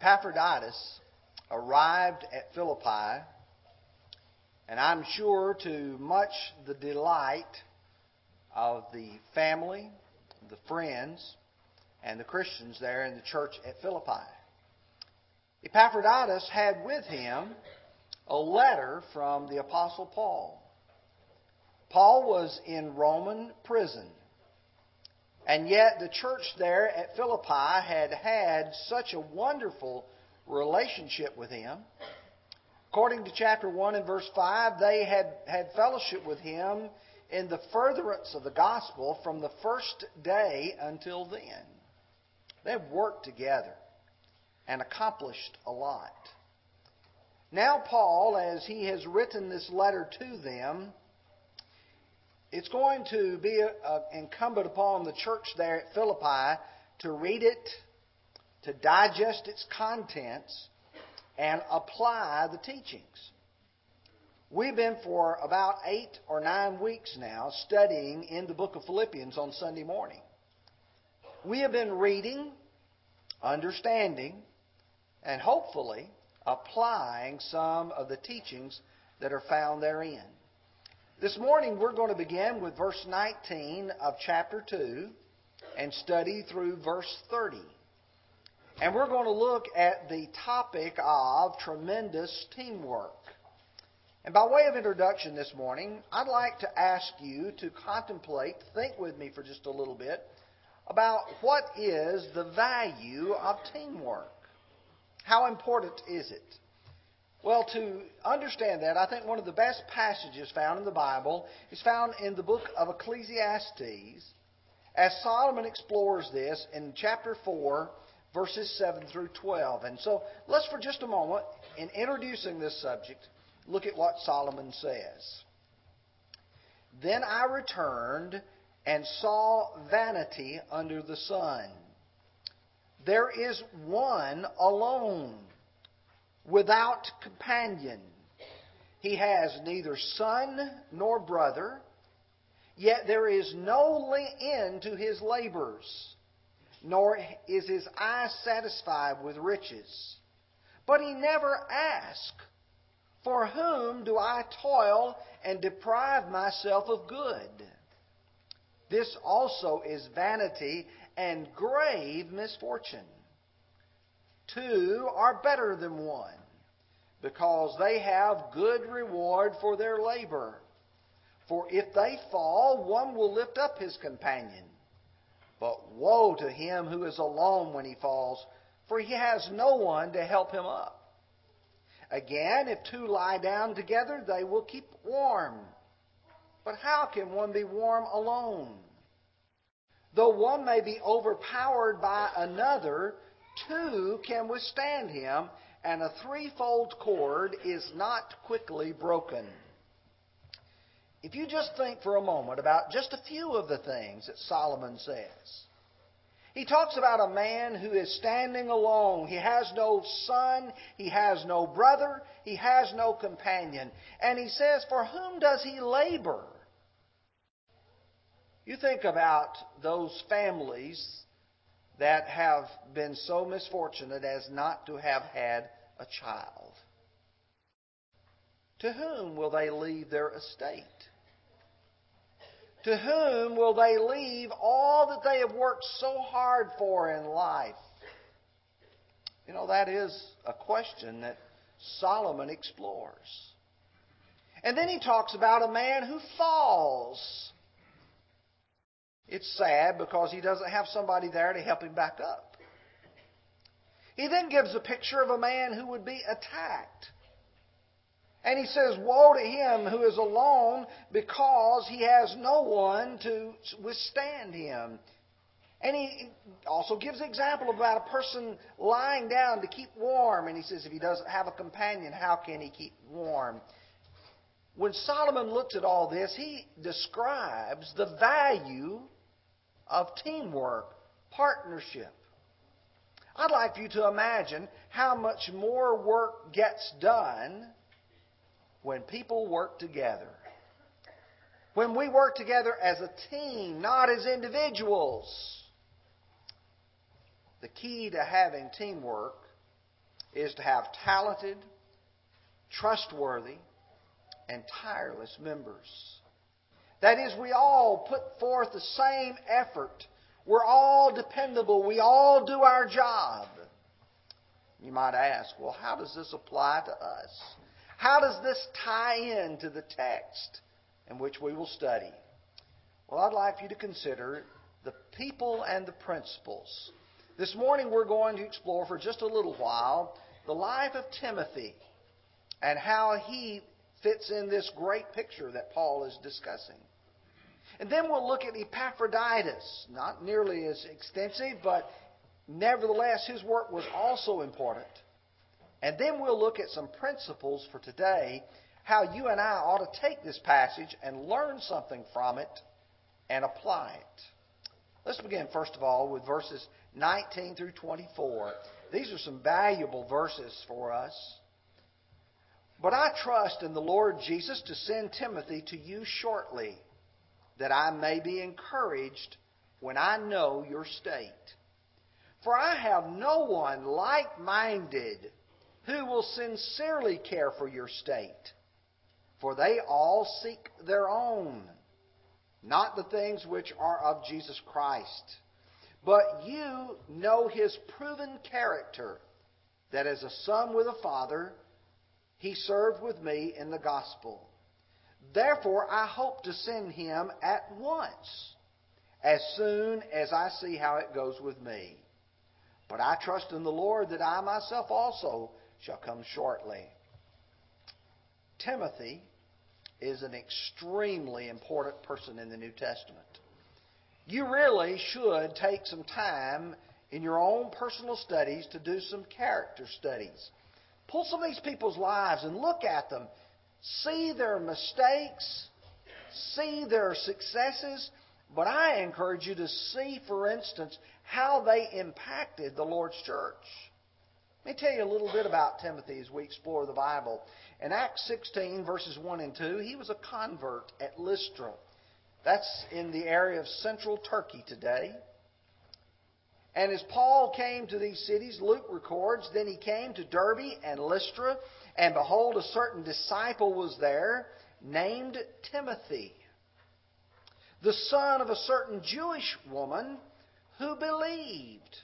Epaphroditus arrived at Philippi, and I'm sure to much the delight of the family, the friends, and the Christians there in the church at Philippi. Epaphroditus had with him a letter from the Apostle Paul. Paul was in Roman prison. And yet, the church there at Philippi had had such a wonderful relationship with him. According to chapter 1 and verse 5, they had had fellowship with him in the furtherance of the gospel from the first day until then. They've worked together and accomplished a lot. Now, Paul, as he has written this letter to them, it's going to be uh, incumbent upon the church there at Philippi to read it, to digest its contents, and apply the teachings. We've been for about eight or nine weeks now studying in the book of Philippians on Sunday morning. We have been reading, understanding, and hopefully applying some of the teachings that are found therein. This morning we're going to begin with verse 19 of chapter 2 and study through verse 30. And we're going to look at the topic of tremendous teamwork. And by way of introduction this morning, I'd like to ask you to contemplate, think with me for just a little bit, about what is the value of teamwork. How important is it? Well, to understand that, I think one of the best passages found in the Bible is found in the book of Ecclesiastes, as Solomon explores this in chapter 4, verses 7 through 12. And so let's, for just a moment, in introducing this subject, look at what Solomon says. Then I returned and saw vanity under the sun. There is one alone without companion. He has neither son nor brother, yet there is no end to his labors, nor is his eye satisfied with riches. But he never asks, For whom do I toil and deprive myself of good? This also is vanity and grave misfortune. Two are better than one, because they have good reward for their labor. For if they fall, one will lift up his companion. But woe to him who is alone when he falls, for he has no one to help him up. Again, if two lie down together, they will keep warm. But how can one be warm alone? Though one may be overpowered by another, two can withstand him, and a threefold cord is not quickly broken. If you just think for a moment about just a few of the things that Solomon says, he talks about a man who is standing alone. He has no son, he has no brother, he has no companion. And he says, For whom does he labor? You think about those families that have been so misfortunate as not to have had a child. To whom will they leave their estate? To whom will they leave all that they have worked so hard for in life? You know, that is a question that Solomon explores. And then he talks about a man who falls it's sad because he doesn't have somebody there to help him back up. He then gives a picture of a man who would be attacked. And he says, Woe to him who is alone because he has no one to withstand him. And he also gives an example about a person lying down to keep warm. And he says, if he doesn't have a companion, how can he keep warm? When Solomon looks at all this, he describes the value of teamwork, partnership. I'd like for you to imagine how much more work gets done when people work together. When we work together as a team, not as individuals. The key to having teamwork is to have talented, trustworthy, and tireless members. That is, we all put forth the same effort. We're all dependable. We all do our job. You might ask, well, how does this apply to us? How does this tie in to the text in which we will study? Well, I'd like you to consider the people and the principles. This morning we're going to explore for just a little while the life of Timothy and how he fits in this great picture that Paul is discussing. And then we'll look at Epaphroditus, not nearly as extensive, but nevertheless his work was also important. And then we'll look at some principles for today, how you and I ought to take this passage and learn something from it and apply it. Let's begin, first of all, with verses 19 through 24. These are some valuable verses for us. But I trust in the Lord Jesus to send Timothy to you shortly, that I may be encouraged when I know your state. For I have no one like minded who will sincerely care for your state. For they all seek their own, not the things which are of Jesus Christ. But you know his proven character, that as a son with a father, he served with me in the gospel. Therefore, I hope to send him at once, as soon as I see how it goes with me. But I trust in the Lord that I myself also shall come shortly. Timothy is an extremely important person in the New Testament. You really should take some time in your own personal studies to do some character studies. Pull some of these people's lives and look at them. See their mistakes, see their successes, but I encourage you to see, for instance, how they impacted the Lord's church. Let me tell you a little bit about Timothy as we explore the Bible. In Acts 16, verses 1 and 2, he was a convert at Lystra. That's in the area of central Turkey today. And as Paul came to these cities, Luke records, then he came to Derbe and Lystra, and behold, a certain disciple was there named Timothy, the son of a certain Jewish woman who believed,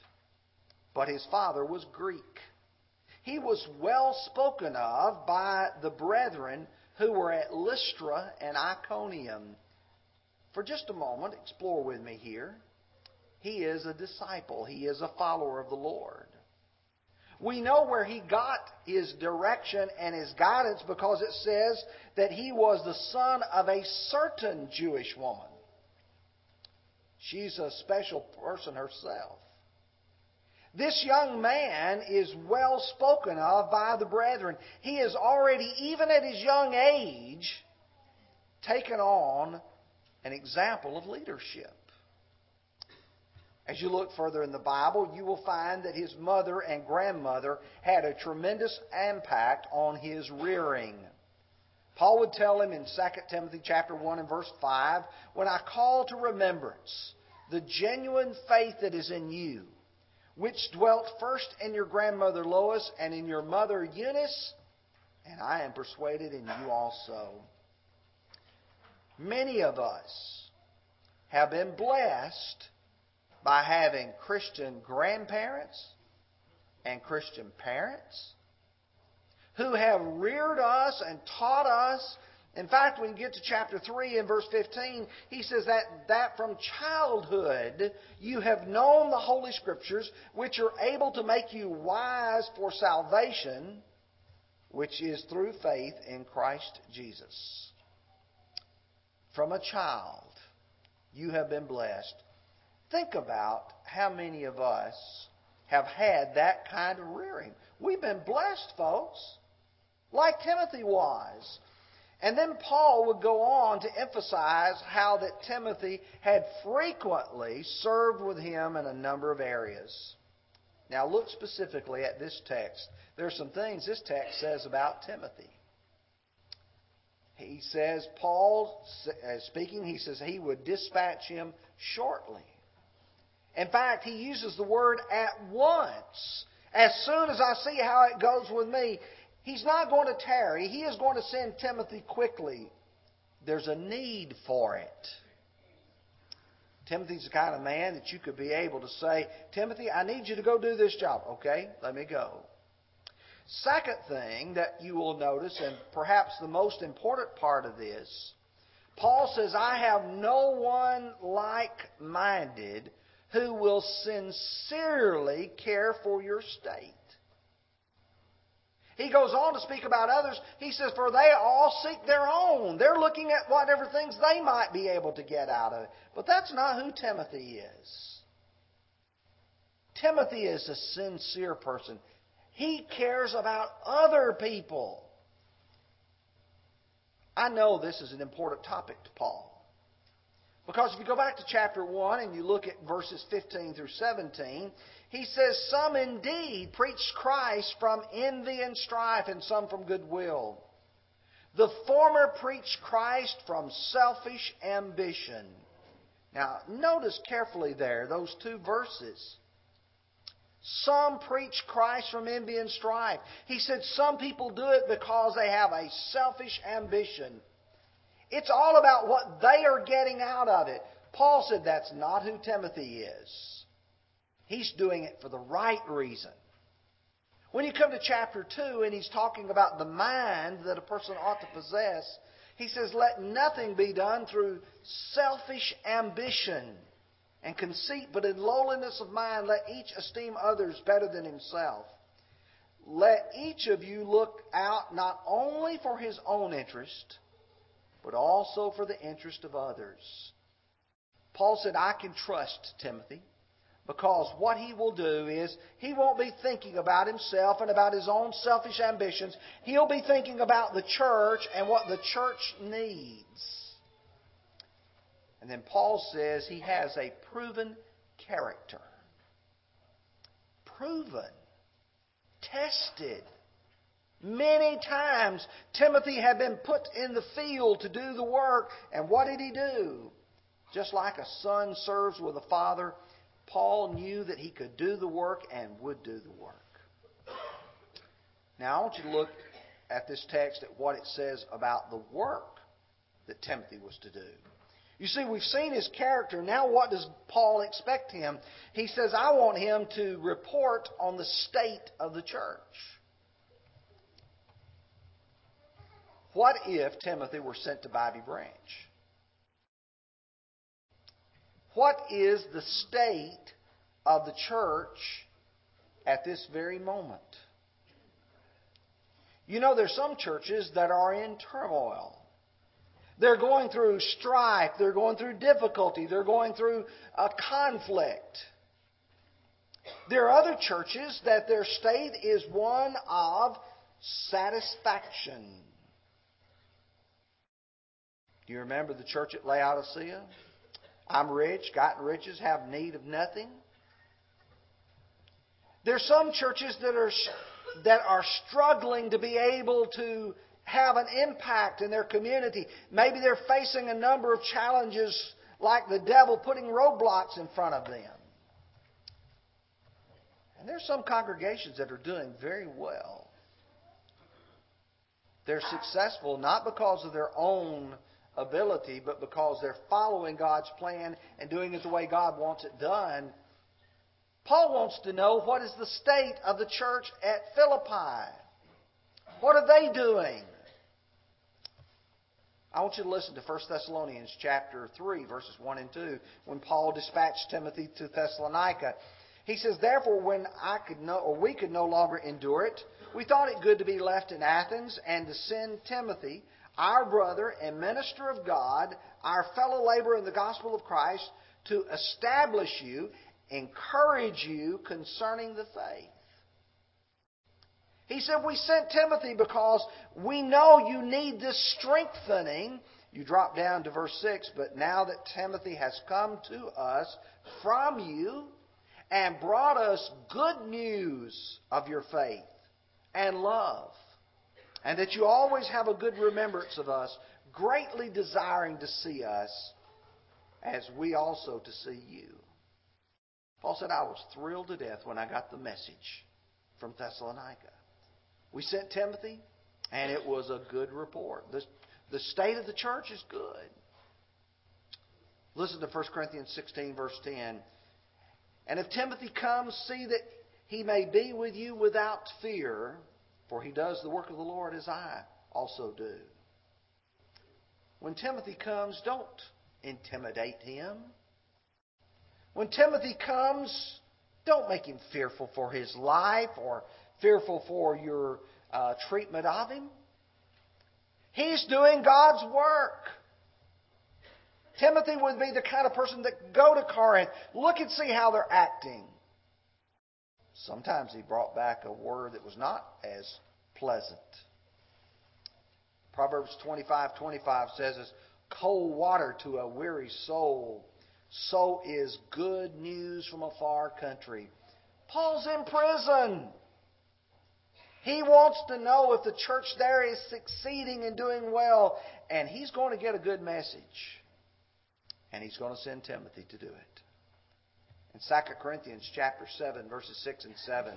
but his father was Greek. He was well spoken of by the brethren who were at Lystra and Iconium. For just a moment, explore with me here. He is a disciple, he is a follower of the Lord. We know where he got his direction and his guidance because it says that he was the son of a certain Jewish woman. She's a special person herself. This young man is well spoken of by the brethren. He has already, even at his young age, taken on an example of leadership. As you look further in the Bible, you will find that his mother and grandmother had a tremendous impact on his rearing. Paul would tell him in 2 Timothy chapter 1 and verse 5, when I call to remembrance the genuine faith that is in you, which dwelt first in your grandmother Lois and in your mother Eunice, and I am persuaded in you also. Many of us have been blessed by having Christian grandparents and Christian parents who have reared us and taught us. In fact, when you get to chapter 3 and verse 15, he says that, that from childhood you have known the Holy Scriptures, which are able to make you wise for salvation, which is through faith in Christ Jesus. From a child, you have been blessed Think about how many of us have had that kind of rearing. We've been blessed, folks, like Timothy was. And then Paul would go on to emphasize how that Timothy had frequently served with him in a number of areas. Now, look specifically at this text. There are some things this text says about Timothy. He says, Paul, uh, speaking, he says he would dispatch him shortly. In fact, he uses the word at once. As soon as I see how it goes with me, he's not going to tarry. He is going to send Timothy quickly. There's a need for it. Timothy's the kind of man that you could be able to say, Timothy, I need you to go do this job. Okay, let me go. Second thing that you will notice, and perhaps the most important part of this, Paul says, I have no one like minded who will sincerely care for your state. He goes on to speak about others. He says, For they all seek their own. They're looking at whatever things they might be able to get out of it. But that's not who Timothy is. Timothy is a sincere person. He cares about other people. I know this is an important topic to Paul. Because if you go back to chapter 1 and you look at verses 15 through 17, he says, Some indeed preached Christ from envy and strife, and some from goodwill. The former preached Christ from selfish ambition. Now, notice carefully there, those two verses. Some preach Christ from envy and strife. He said some people do it because they have a selfish ambition. It's all about what they are getting out of it. Paul said that's not who Timothy is. He's doing it for the right reason. When you come to chapter 2 and he's talking about the mind that a person ought to possess, he says, Let nothing be done through selfish ambition and conceit, but in lowliness of mind let each esteem others better than himself. Let each of you look out not only for his own interest, but also for the interest of others. Paul said, I can trust Timothy because what he will do is he won't be thinking about himself and about his own selfish ambitions. He'll be thinking about the church and what the church needs. And then Paul says he has a proven character. Proven. Tested. Many times Timothy had been put in the field to do the work, and what did he do? Just like a son serves with a father, Paul knew that he could do the work and would do the work. Now I want you to look at this text at what it says about the work that Timothy was to do. You see, we've seen his character. Now, what does Paul expect him? He says, I want him to report on the state of the church. What if Timothy were sent to Bobby Branch? What is the state of the church at this very moment? You know, there's some churches that are in turmoil. They're going through strife. They're going through difficulty. They're going through a conflict. There are other churches that their state is one of satisfaction. Do you remember the church at Laodicea? I'm rich, gotten riches, have need of nothing. There's some churches that are that are struggling to be able to have an impact in their community. Maybe they're facing a number of challenges like the devil putting roadblocks in front of them. And there's some congregations that are doing very well. They're successful not because of their own ability, but because they're following God's plan and doing it the way God wants it done. Paul wants to know what is the state of the church at Philippi. What are they doing? I want you to listen to 1 Thessalonians chapter 3, verses 1 and 2, when Paul dispatched Timothy to Thessalonica. He says, Therefore, when I could no, or we could no longer endure it, we thought it good to be left in Athens and to send Timothy, our brother and minister of God, our fellow laborer in the gospel of Christ, to establish you, encourage you concerning the faith. He said, We sent Timothy because we know you need this strengthening. You drop down to verse 6, but now that Timothy has come to us from you and brought us good news of your faith and love, and that you always have a good remembrance of us, greatly desiring to see us as we also to see you. Paul said, I was thrilled to death when I got the message from Thessalonica. We sent Timothy, and it was a good report. The, the state of the church is good. Listen to 1 Corinthians 16, verse 10. And if Timothy comes, see that he may be with you without fear, for he does the work of the Lord as I also do. When Timothy comes, don't intimidate him. When Timothy comes, don't make him fearful for his life or fearful for your uh, treatment of him. He's doing God's work. Timothy would be the kind of person that go to Corinth, look and see how they're acting. Sometimes he brought back a word that was not as pleasant. Proverbs 25:25 says, "As cold water to a weary soul, so is good news from a far country." Paul's in prison. He wants to know if the church there is succeeding and doing well, and he's going to get a good message. And he's going to send Timothy to do it. In 2 Corinthians chapter 7 verses 6 and 7,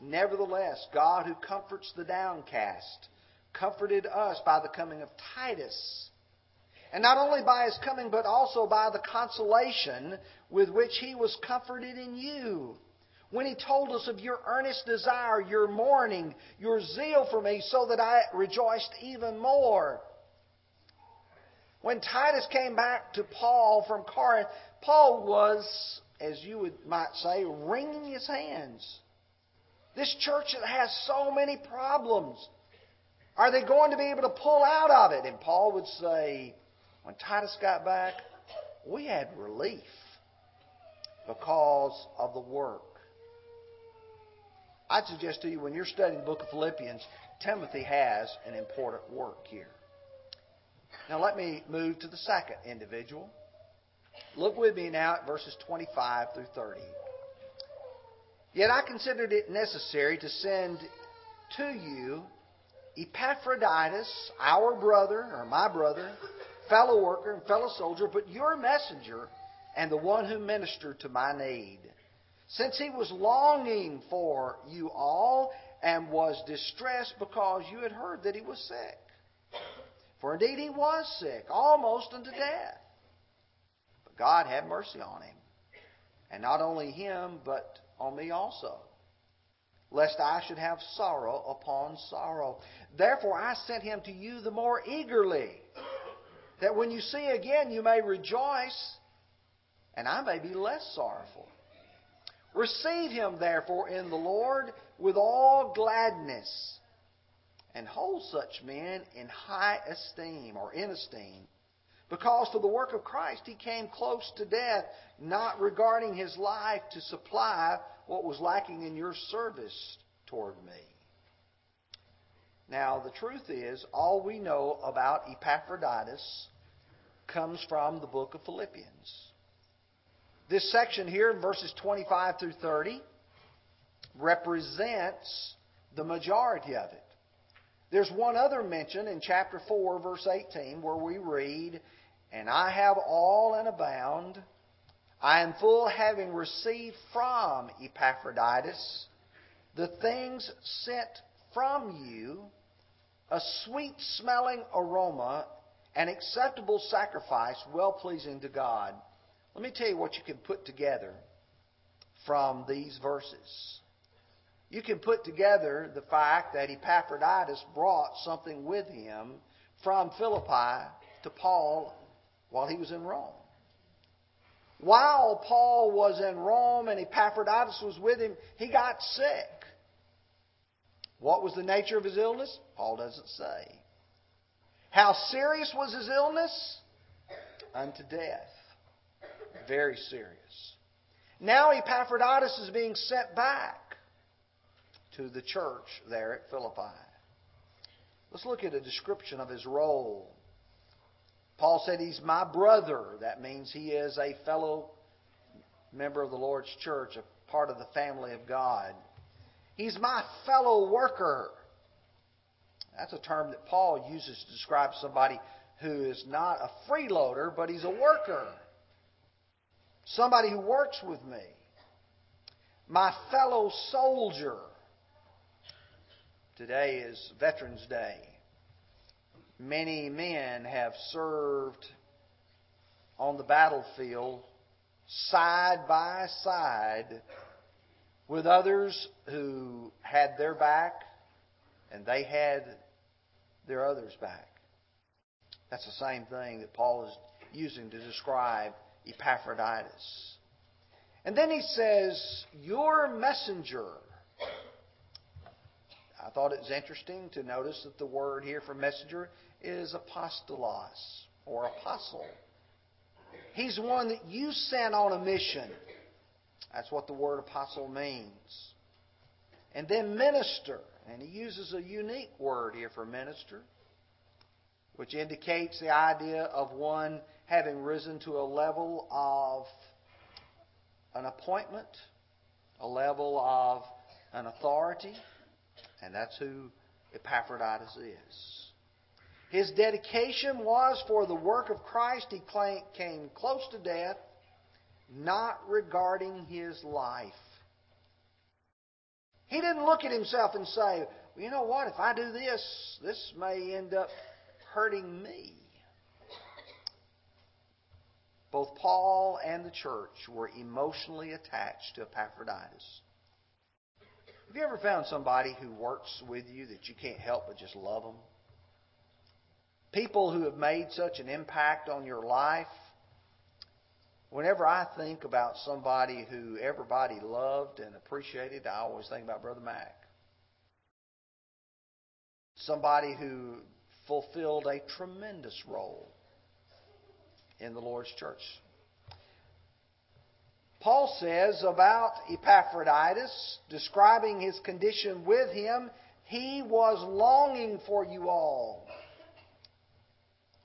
nevertheless God who comforts the downcast comforted us by the coming of Titus. And not only by his coming, but also by the consolation with which he was comforted in you. When he told us of your earnest desire, your mourning, your zeal for me, so that I rejoiced even more. When Titus came back to Paul from Corinth, Paul was, as you would, might say, wringing his hands. This church that has so many problems. Are they going to be able to pull out of it? And Paul would say, when Titus got back, we had relief because of the work. I'd suggest to you when you're studying the book of Philippians, Timothy has an important work here. Now let me move to the second individual. Look with me now at verses 25 through 30. Yet I considered it necessary to send to you Epaphroditus, our brother, or my brother, fellow worker and fellow soldier, but your messenger and the one who ministered to my need. Since he was longing for you all and was distressed because you had heard that he was sick. For indeed he was sick, almost unto death. God had mercy on him. And not only him, but on me also lest I should have sorrow upon sorrow. Therefore I sent him to you the more eagerly, that when you see again you may rejoice, and I may be less sorrowful. Receive him therefore in the Lord with all gladness, and hold such men in high esteem or in esteem. Because for the work of Christ he came close to death, not regarding his life to supply what was lacking in your service toward me. Now, the truth is, all we know about Epaphroditus comes from the book of Philippians. This section here, verses 25 through 30, represents the majority of it. There's one other mention in chapter 4, verse 18, where we read, And I have all and abound I am full, having received from Epaphroditus the things sent from you, a sweet smelling aroma, an acceptable sacrifice, well pleasing to God. Let me tell you what you can put together from these verses. You can put together the fact that Epaphroditus brought something with him from Philippi to Paul while he was in Rome. While Paul was in Rome and Epaphroditus was with him, he got sick. What was the nature of his illness? Paul doesn't say. How serious was his illness? Unto death. Very serious. Now Epaphroditus is being sent back to the church there at Philippi. Let's look at a description of his role Paul said he's my brother. That means he is a fellow member of the Lord's church, a part of the family of God. He's my fellow worker. That's a term that Paul uses to describe somebody who is not a freeloader, but he's a worker. Somebody who works with me. My fellow soldier. Today is Veterans Day. Many men have served on the battlefield side by side with others who had their back and they had their others' back. That's the same thing that Paul is using to describe Epaphroditus. And then he says, Your messenger I thought it was interesting to notice that the word here for messenger is apostolos or apostle. He's one that you sent on a mission. That's what the word apostle means. And then minister. And he uses a unique word here for minister, which indicates the idea of one having risen to a level of an appointment, a level of an authority. And that's who Epaphroditus is. His dedication was for the work of Christ. He came close to death, not regarding his life. He didn't look at himself and say, well, you know what, if I do this, this may end up hurting me. Both Paul and the church were emotionally attached to Epaphroditus. Have you ever found somebody who works with you that you can't help but just love them? People who have made such an impact on your life. Whenever I think about somebody who everybody loved and appreciated, I always think about Brother Mac. Somebody who fulfilled a tremendous role in the Lord's church. Paul says about Epaphroditus, describing his condition with him, he was longing for you all.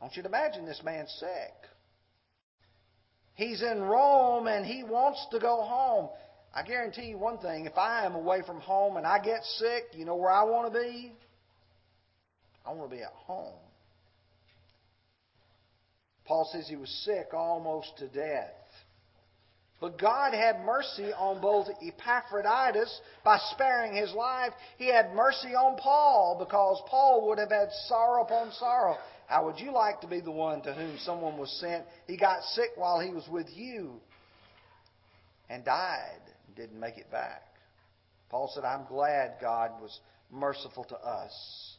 Want you to imagine this man's sick. He's in Rome and he wants to go home. I guarantee you one thing if I am away from home and I get sick, you know where I want to be? I want to be at home. Paul says he was sick almost to death. But God had mercy on both Epaphroditus by sparing his life. He had mercy on Paul because Paul would have had sorrow upon sorrow. How would you like to be the one to whom someone was sent? He got sick while he was with you and died and didn't make it back. Paul said, I'm glad God was merciful to us.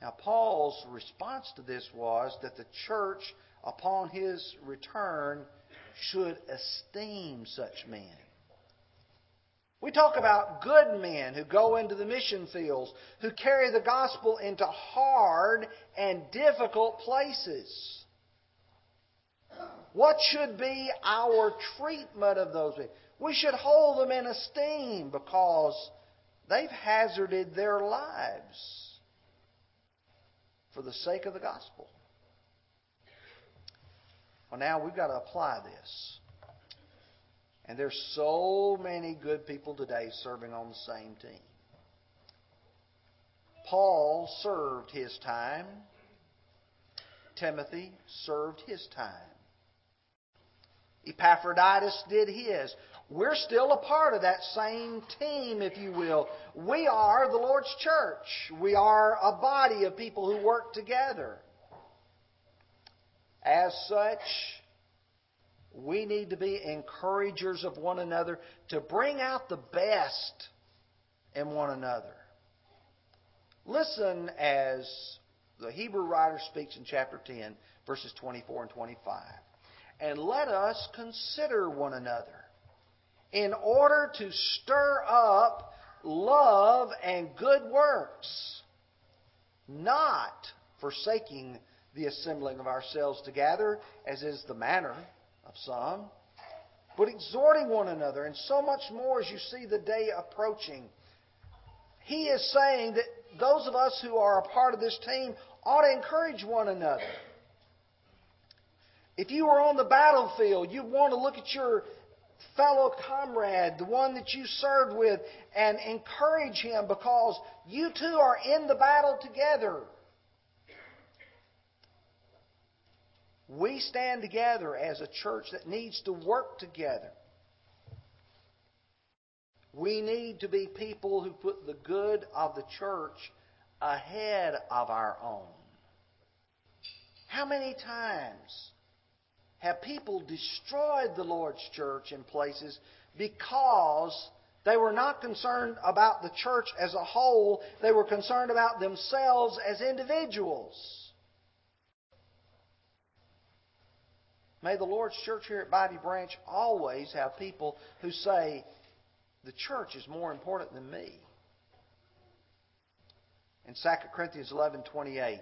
Now, Paul's response to this was that the church, upon his return, should esteem such men. We talk about good men who go into the mission fields, who carry the gospel into hard and difficult places. What should be our treatment of those men? We should hold them in esteem because they've hazarded their lives for the sake of the gospel. Well, now we've got to apply this. And there's so many good people today serving on the same team. Paul served his time. Timothy served his time. Epaphroditus did his. We're still a part of that same team, if you will. We are the Lord's church. We are a body of people who work together. As such, we need to be encouragers of one another to bring out the best in one another. Listen as the Hebrew writer speaks in chapter 10, verses 24 and 25. And let us consider one another in order to stir up love and good works, not forsaking the assembling of ourselves together, as is the manner of some, but exhorting one another, and so much more as you see the day approaching. He is saying that those of us who are a part of this team ought to encourage one another. If you were on the battlefield, you'd want to look at your fellow comrade, the one that you served with, and encourage him because you two are in the battle together. We stand together as a church that needs to work together. We need to be people who put the good of the church ahead of our own. How many times have people destroyed the Lord's church in places because they were not concerned about the church as a whole, they were concerned about themselves as individuals? May the Lord's church here at Bobby Branch always have people who say, the church is more important than me. In 2 Corinthians 11:28,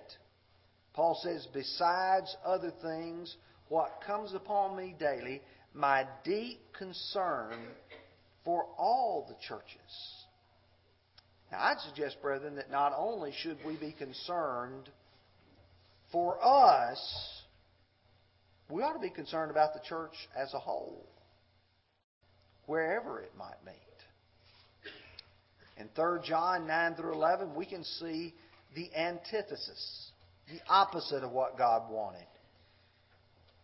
Paul says, "Besides other things, what comes upon me daily, my deep concern for all the churches." Now, I'd suggest, brethren, that not only should we be concerned for us, we ought to be concerned about the church as a whole, wherever it might meet. In 3 John 9 through 11, we can see the antithesis, the opposite of what God wanted.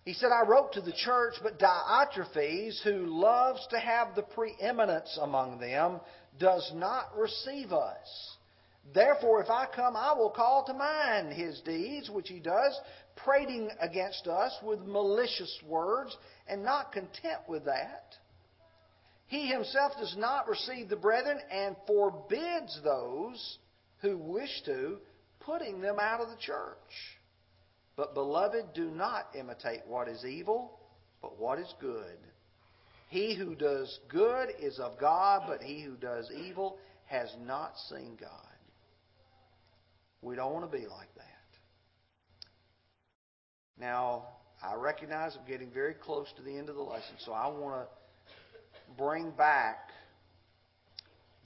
He said, I wrote to the church, but Diotrephes, who loves to have the preeminence among them, does not receive us. Therefore, if I come, I will call to mind his deeds, which he does, prating against us with malicious words, and not content with that. He himself does not receive the brethren and forbids those who wish to, putting them out of the church. But, beloved, do not imitate what is evil, but what is good. He who does good is of God, but he who does evil has not seen God. We don't want to be like that. Now, I recognize I'm getting very close to the end of the lesson, so I want to bring back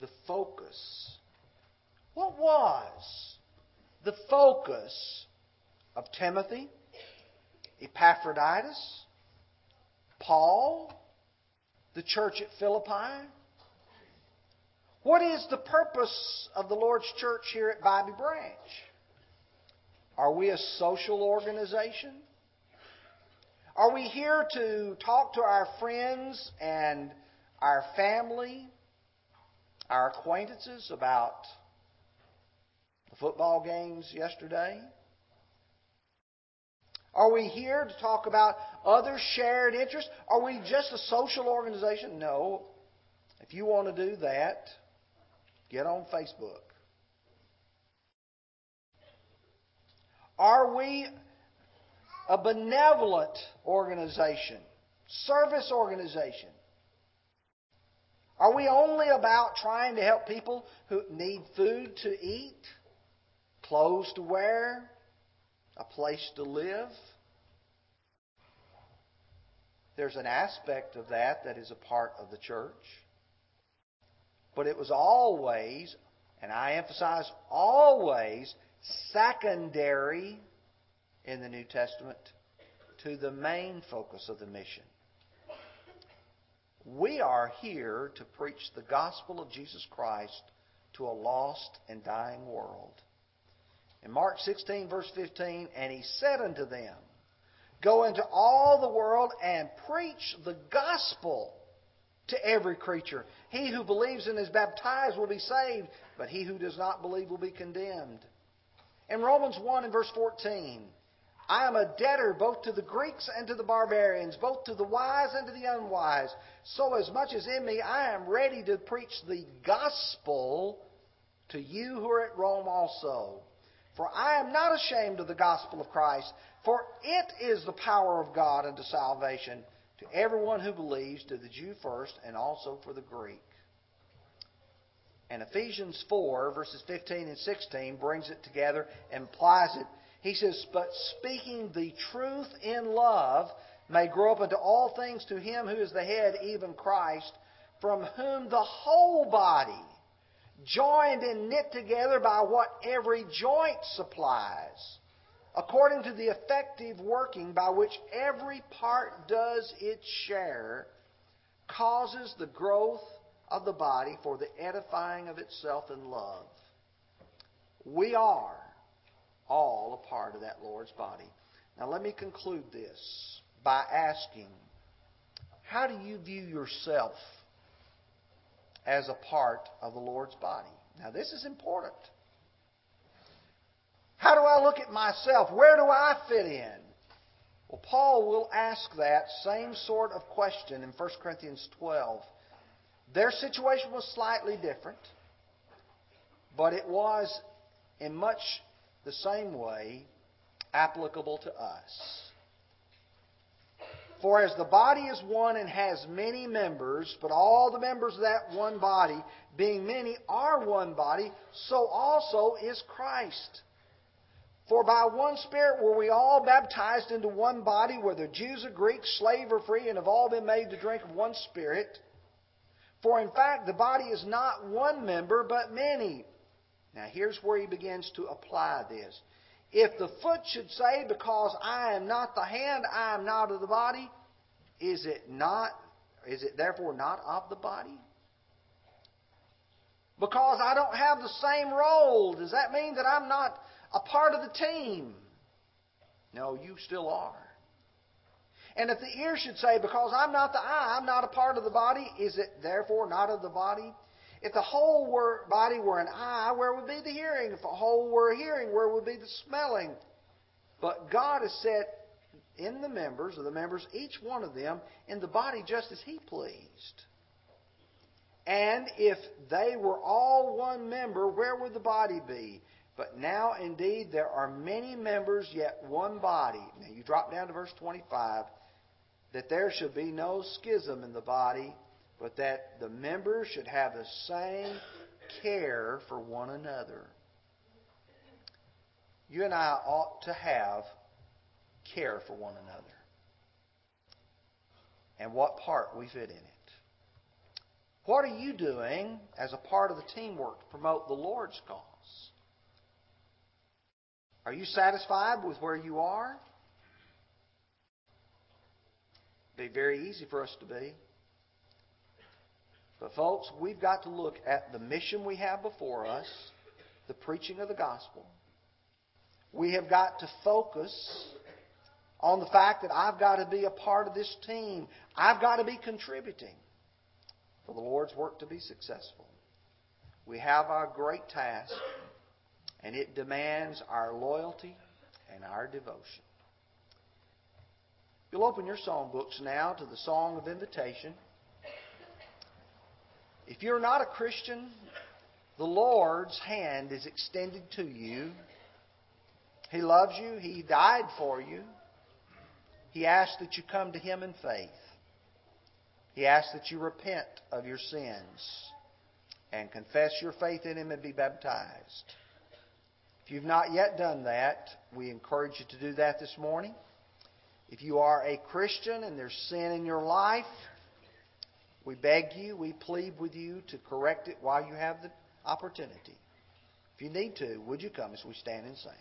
the focus. What was the focus of Timothy, Epaphroditus, Paul, the church at Philippi? What is the purpose of the Lord's church here at Bobby Branch? Are we a social organization? Are we here to talk to our friends and our family, our acquaintances about the football games yesterday? Are we here to talk about other shared interests? Are we just a social organization? No. If you want to do that, get on Facebook. Are we a benevolent organization, service organization? Are we only about trying to help people who need food to eat, clothes to wear, a place to live? There's an aspect of that that is a part of the church. But it was always, and I emphasize always, secondary in the New Testament to the main focus of the mission. We are here to preach the gospel of Jesus Christ to a lost and dying world. In Mark 16, verse 15, and he said unto them, Go into all the world and preach the gospel to every creature. He who believes and is baptized will be saved, but he who does not believe will be condemned. In Romans 1 and verse 14, I am a debtor both to the Greeks and to the barbarians, both to the wise and to the unwise. So, as much as in me, I am ready to preach the gospel to you who are at Rome also. For I am not ashamed of the gospel of Christ, for it is the power of God unto salvation to everyone who believes, to the Jew first, and also for the Greek. And Ephesians 4, verses 15 and 16, brings it together and applies it he says, But speaking the truth in love may grow up into all things to him who is the head, even Christ, from whom the whole body, joined and knit together by what every joint supplies, according to the effective working by which every part does its share, causes the growth of the body for the edifying of itself in love. We are all a part of that Lord's body. Now, let me conclude this by asking how do you view yourself as a part of the Lord's body. Now, this is important. How do I look at myself? Where do I fit in? Well, Paul will ask that same sort of question in 1 Corinthians 12. Their situation was slightly different, but it was in much the same way applicable to us. For as the body is one and has many members, but all the members of that one body, being many, are one body, so also is Christ. For by one Spirit were we all baptized into one body, whether Jews or Greeks, slave or free, and have all been made to drink of one Spirit. For in fact, the body is not one member, but many. Now here's where he begins to apply this. If the foot should say, Because I am not the hand, I am not of the body, is it not is it therefore not of the body? Because I don't have the same role, does that mean that I'm not a part of the team. No, you still are. And if the ear should say, Because I'm not the eye, I'm not a part of the body, is it therefore not of the body? If the whole were, body were an eye, where would be the hearing? If the whole were a hearing, where would be the smelling? But God has set in the members, of the members, each one of them, in the body just as He pleased. And if they were all one member, where would the body be? But now indeed there are many members, yet one body. Now you drop down to verse 25. That there should be no schism in the body, but that the members should have the same care for one another. You and I ought to have care for one another. And what part we fit in it. What are you doing as a part of the teamwork to promote the Lord's cause? Are you satisfied with where you are? It'd be very easy for us to be. But, folks, we've got to look at the mission we have before us, the preaching of the gospel. We have got to focus on the fact that I've got to be a part of this team. I've got to be contributing for the Lord's work to be successful. We have our great task and it demands our loyalty and our devotion. You'll open your song books now to the Song of Invitation. If you're not a Christian, the Lord's hand is extended to you. He loves you. He died for you. He asks that you come to Him in faith. He asks that you repent of your sins and confess your faith in Him and be baptized. If you've not yet done that, we encourage you to do that this morning. If you are a Christian and there's sin in your life, we beg you, we plead with you to correct it while you have the opportunity. If you need to, would you come as we stand and sing?